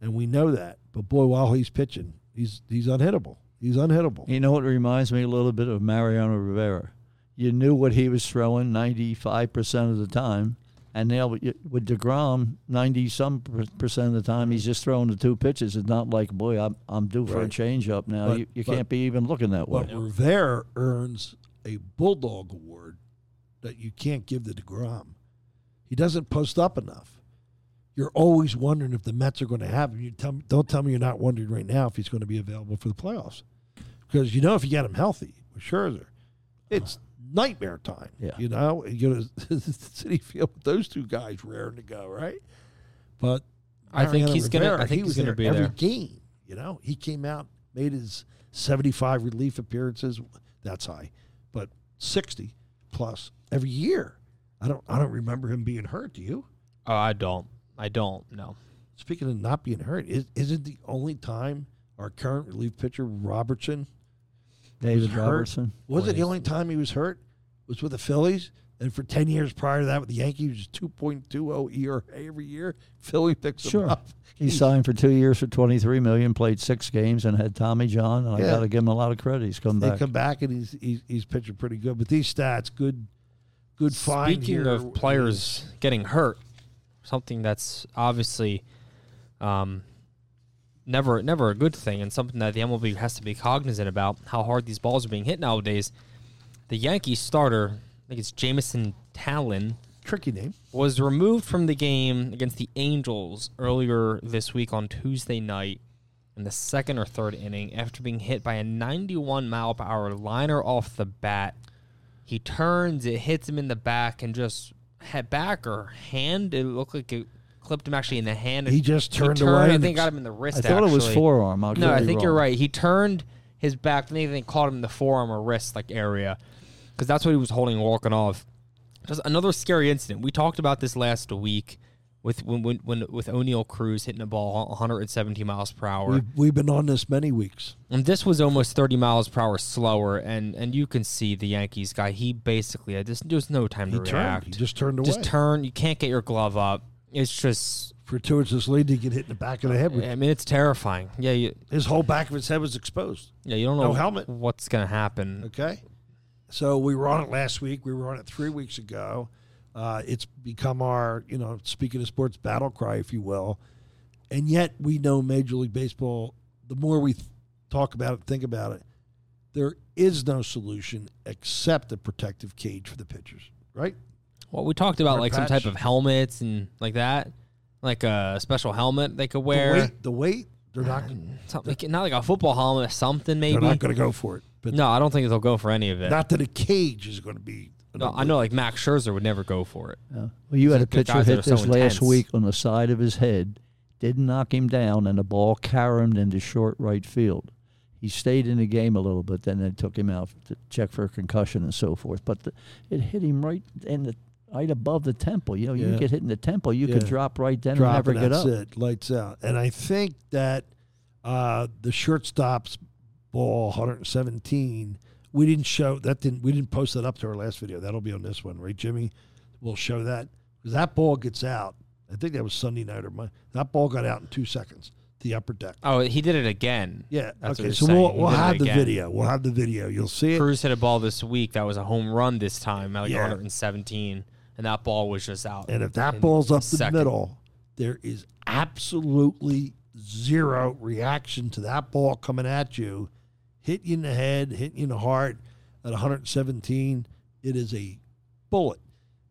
And we know that. But boy, while he's pitching, he's he's unhittable. He's unhittable. You know what reminds me a little bit of Mariano Rivera. You knew what he was throwing 95% of the time. And now with DeGrom, 90 some percent of the time, he's just throwing the two pitches. It's not like, boy, I'm, I'm due for a Right. change up now. But- you you but- can't be even looking that way. But Rivera earns a Bulldog Award that you can't give to DeGrom. He doesn't post up enough. You're always wondering if the Mets are going to have him. You tell me, don't tell me you're not wondering right now if he's going to be available for the playoffs. Because you know if you get him healthy with Scherzer, it's nightmare time. Yeah. You know, you know, Citi Field with those two guys raring to go, right? But I think he's gonna- I think he he's gonna there be every there. game. You know, he came out, made his 75 relief appearances. That's high, but 60 plus every year. I don't. I don't remember him being hurt. Do you? Oh, I don't. I don't. No. Speaking of not being hurt, is, isn't the only time our current relief pitcher Robertson David was hurt? Robertson. Was Boy, it the only time he was hurt? Was with the Phillies And for 10 years prior to that with the Yankees, was 2.20 ERA every year. Philly picks him up. He signed for two years for twenty three million, played six games, and had Tommy John. And I got to give him a lot of credit. He's come They back. come back and he's, he's he's pitching pretty good. But these stats, good good find Speaking here. of players getting hurt, something that's obviously um, never never a good thing, and something that the MLB has to be cognizant about how hard these balls are being hit nowadays. The Yankees starter, I think it's Jameson Taillon, tricky name. was removed from the game against the Angels earlier this week on Tuesday night in the second or third inning after being hit by a 91 mile per hour liner off the bat. He turns, it hits him in the back, and just head back or hand. It looked like it clipped him actually in the hand. He just turned he away turned, I think got him in the wrist. I thought it was forearm. I No, I think you're right. He turned his back. I think they caught him in the forearm or wrist like area because that's what he was holding walking off. Just another scary incident. We talked about this last week with when, when, when with Oneil Cruz hitting a ball 170 miles per hour, We've, we've been on this many weeks. and this was almost 30 miles per hour slower. And and you can see the Yankees guy. He basically uh, had just there's no time He to turned. react. He just turned away. Just turn. You can't get your glove up. It's just. Fortuitous lead to get hit in the back of the head. with- I mean, it's terrifying. Yeah, you, His whole back of his head was exposed. yeah, you don't No know helmet. what's gonna happen. Okay. So we were on it last week. We were on it three weeks ago. Uh, it's become our, you know, speaking of sports battle cry, if you will. And yet we know Major League Baseball, the more we th- talk about it, think about it, there is no solution except a protective cage for the pitchers, right? Well, we talked about Or like some patch. type of helmets and like that, like a special helmet they could The wear. weight, the weight, they're not, uh, Something like, not like a football helmet, something maybe. they're not going to go for it. But no, I don't think they'll go for any of it. not that a cage is going to be. no, I know like Max Scherzer would never go for it. Yeah. Well, you had a The pitcher guys that hit are so this last week on the side of his head, didn't knock him down, and the ball caromed into short right field. He stayed in the game a little bit, then they took him out to check for a concussion and so forth. But the, it hit him right in the right above the temple. You know, you Yeah. get hit in the temple, you could drop right then drop and never and get that's up. it. Lights out. And I think that uh, the shortstop's ball 117. We didn't show that. Didn't we didn't post that up to our last video? That'll be on this one, right, Jimmy? We'll show that because that ball gets out. I think that was Sunday night or Monday. That ball got out in two seconds. The upper deck. Oh, he did it again. Yeah. That's okay. So saying. we'll, we'll have the again. video. We'll have the video. You'll see it. Cruz hit a ball this week that was a home run this time, like Yeah. 117, and that ball was just out. And if that ball's up the middle, there is absolutely zero reaction to that ball coming at you, hit you in the head, hit you in the heart at 117. It is a bullet.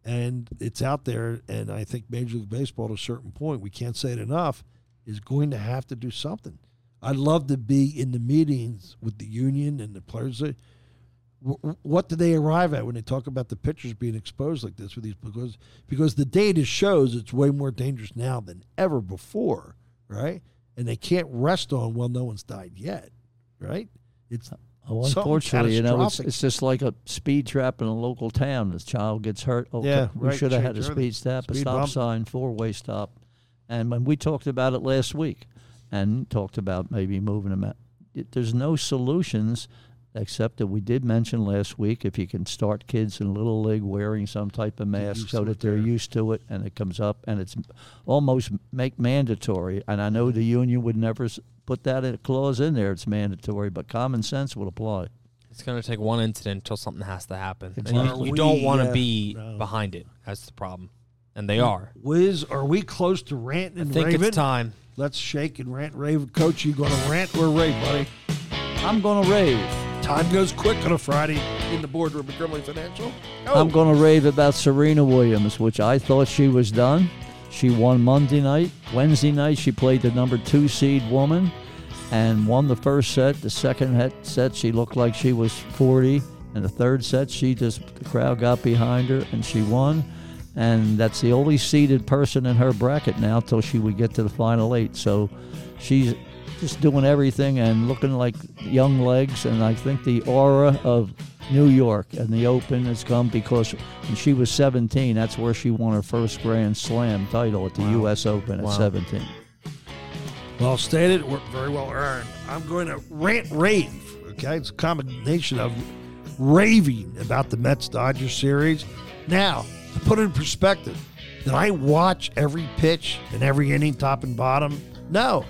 And it's out there. And I think Major League Baseball, at a certain point, we can't say it enough, is going to have to do something. I'd love to be in the meetings with the union and the players. Wh- wh- What do they arrive at when they talk about the pitchers being exposed like this with these? Because because the data shows it's way more dangerous now than ever before, right? And they can't rest on well, no one's died yet, right? It's Oh, unfortunately, you know, it's, it's just like a speed trap in a local town. This child gets hurt. Okay, Yeah, we right, should have had a speed stop, a stop bump. sign, four way stop. And when we talked about it last week and talked about maybe moving them out, it, there's no solutions except that we did mention last week if you can start kids in little league wearing some type of mask so that they're there. used to it and it comes up and it's almost make mandatory. And I know the union would never put that in a clause in there. It's mandatory, but common sense would apply. It's going to take one incident until something has to happen. And Exactly. you, you don't want to uh, be no. behind it. That's the problem. And they are. Wiz, are we close to ranting I and think raving? it's time. Let's shake and rant, rave. Coach, you going to rant or rave, buddy? I'm going to rave. Time goes quick on a Friday in the boardroom at Grimley Financial. Oh. I'm going to rave about Serena Williams, which I thought she was done. She won Monday night. Wednesday night, she played the number two seed woman and won the first set. The second set, she looked like she was 40. And the third set, she just, the crowd got behind her and she won. And that's the only seeded person in her bracket now till she would get to the final eight. So she's just doing everything and looking like young legs. And I think the aura of New York and the Open has come because when she was 17, that's where she won her first Grand Slam title at the U.S. Open at 17. Well stated, wor- very well earned. I'm going to rant rave. Okay, it's a combination of raving about the Mets Dodgers series Now, to put it in perspective, did I watch every pitch and every inning, top and bottom? No.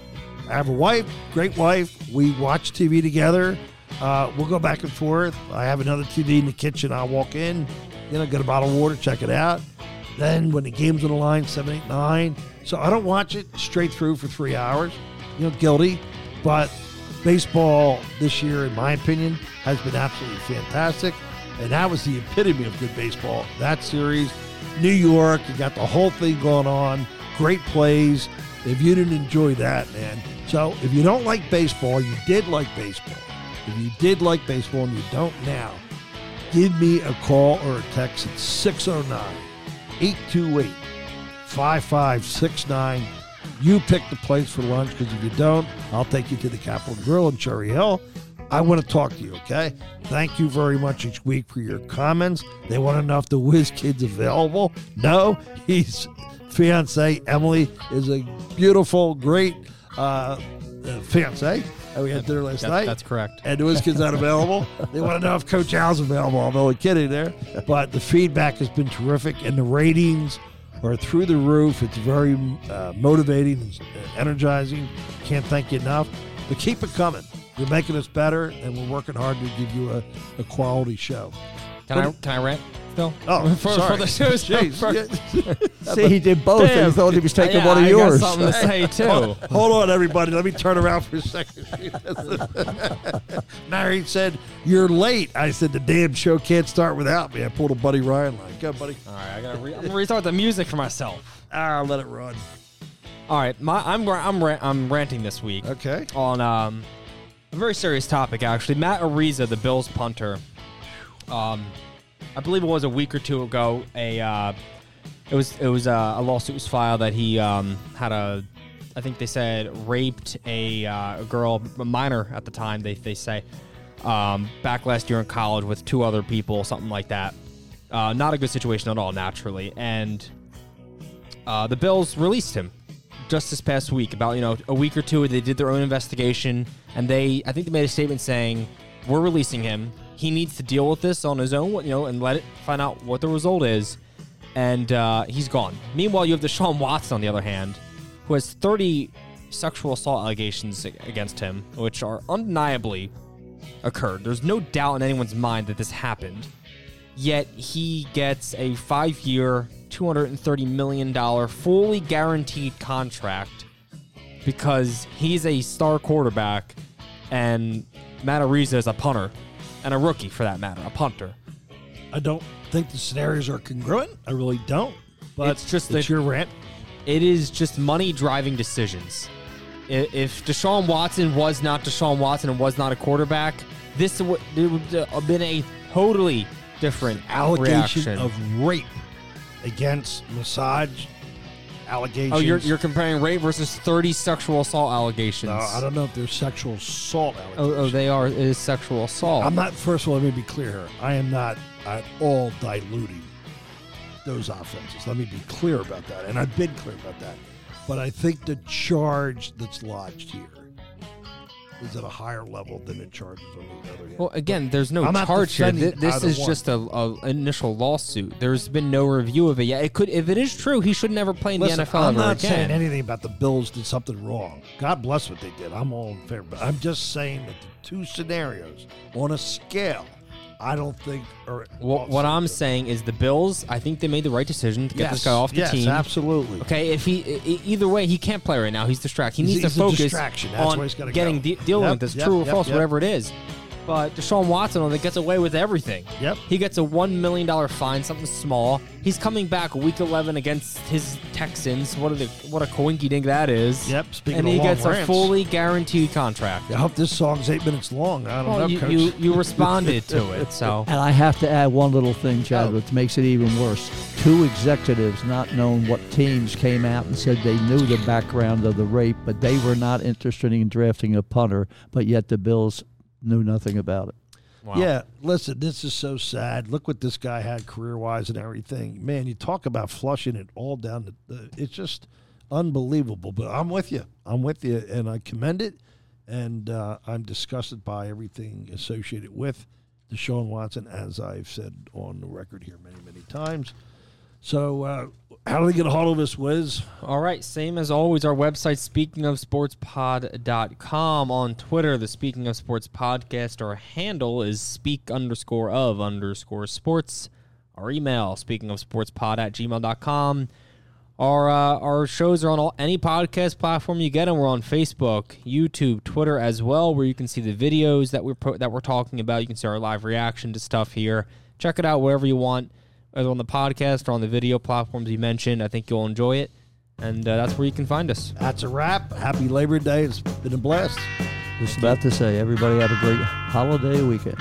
I have a wife, great wife. We watch TV together. Uh, we'll go back and forth. I have another TV in the kitchen. I'll walk in, you know, get a bottle of water, check it out. Then when the game's on the line, seven, eight, nine. So I don't watch it straight through for three hours. You know, guilty. But baseball this year, in my opinion, has been absolutely fantastic. And that was the epitome of good baseball. That series, New York, you got the whole thing going on, great plays. If you didn't enjoy that, man. So if you don't like baseball, you did like baseball. If you did like baseball and you don't now, give me a call or a text at 609 828 5569. You pick the place for lunch because if you don't, I'll take you to the Capital Grille in Cherry Hill. I want to talk to you, okay? Thank you very much each week for your comments. They want enough to know if the Whiz Kid's available. No, he's fiance Emily is a beautiful, great uh, fiance. that we had dinner last That- night. that's correct. And the Kid's not available. They want to know if Coach Al's available. I'm only kidding there. But the feedback has been terrific, and the ratings are through the roof. It's very uh, motivating and uh, energizing. Can't thank you enough. But keep it coming. You're making us better, and we're working hard to give you a, a quality show. Can I can I rant still? Oh, for, sorry. for the show's Jeez. for- See, he did both, and Damn. he thought he was taking Yeah, one of I got yours. something to say too. Hold on, everybody. Let me turn around for a second. Mary said, You're late. I said, The damn show can't start without me. I pulled a Buddy Ryan line. Go, buddy. All right, I gotta re- I'm gonna restart the music for myself. Ah, let it run. All right, my, I'm ra- I'm ra- I'm ranting this week Okay. on um, a very serious topic actually. Matt Araiza, the Bills punter, um, I believe it was a week or two ago. A uh, it was it was uh, a lawsuit was filed that he um, had a I think they said raped a, uh, a girl, a minor at the time. They they say um, back last year in college with two other people, something like that. Uh, not a good situation at all, naturally. And uh, the Bills released him just this past week. About you know a week or two, they did their own investigation, and they I think they made a statement saying we're releasing him. He needs to deal with this on his own, you know, and let it find out what the result is. And uh, he's gone. Meanwhile, you have Deshaun Watson on the other hand, who has 30 sexual assault allegations against him, which are undeniably occurred. There's no doubt in anyone's mind that this happened. Yet he gets a five year, $230 million, fully guaranteed contract because he's a star quarterback and Matt Araiza is a punter and a rookie for that matter, a punter. I don't think the scenarios are congruent. I really don't. But It's just it's that- your rant. It is just money driving decisions. If Deshaun Watson was not Deshaun Watson and was not a quarterback, this would, it would have been a totally different Allegation reaction. of rape against massage allegations. Oh, you're, you're comparing rape versus 30 sexual assault allegations. No, I don't know if they're sexual assault Oh, oh, they are. It is sexual assault. I'm not. First of all, let me be clear here. I am not at all diluting those offenses. Let me be clear about that, and I've been clear about that. But I think the charge that's lodged here is at a higher level than it charges on the other hand. Well, again, there's no I'm charge here. Th- This is one. just a, a initial lawsuit. There's been no review of it yet. It could, if it is true, he should never play in Listen, the NFL I'm ever not again. saying anything about the Bills did something wrong. God bless what they did. I'm all in favor. But I'm just saying that the two scenarios on a scale, I don't think er, are. What, what I'm saying is the Bills. I think they made the right decision to get this guy off the yes, team. absolutely. Okay, if he e- either way, he can't play right now. He's distracted. He He's- needs he's a to focus distraction. That's on where he's gotta getting go. de- dealing Yep, with this yep, true or yep, false, yep. whatever it is. But Deshaun Watson only gets away with everything. Yep. He gets a one million dollar fine, something small. He's coming back week eleven against his Texans. What a what a coinky dink that is. Yep, speaking and of he long gets a fully guaranteed contract. I hope this song's eight minutes long. I don't Well, know, you, Coach. you you responded to it, so And I have to add one little thing, Chad, Oh. which makes it even worse. Two executives, not knowing what teams, came out and said they knew the background of the rape, but they were not interested in drafting a punter, but yet the Bills knew nothing about it. wow. Yeah, listen, this is so sad. Look what this guy had career wise and everything. Man, you talk about flushing it all down the, the it's just unbelievable. But I'm with you. I'm with you and I commend it and uh, I'm disgusted by everything associated with Deshaun Watson, as I've said on the record here many, many times. So, uh, how do they get a hold of us, Wiz? All right, same as always, our website, speakingofsportspod.com. On Twitter, the Speaking of Sports podcast, our handle is speak underscore of underscore sports. Our email, speakingofsportspod at gmail.com. Our, uh, our shows are on all, any podcast platform you get them. We're on Facebook, YouTube, Twitter as well, where you can see the videos that we're, that we're talking about. You can see our live reaction to stuff here. Check it out wherever you want either on the podcast or on the video platforms you mentioned. I think you'll enjoy it. And uh, that's where you can find us. That's a wrap. Happy Labor Day. It's been a blast. Just about to say, everybody have a great holiday weekend.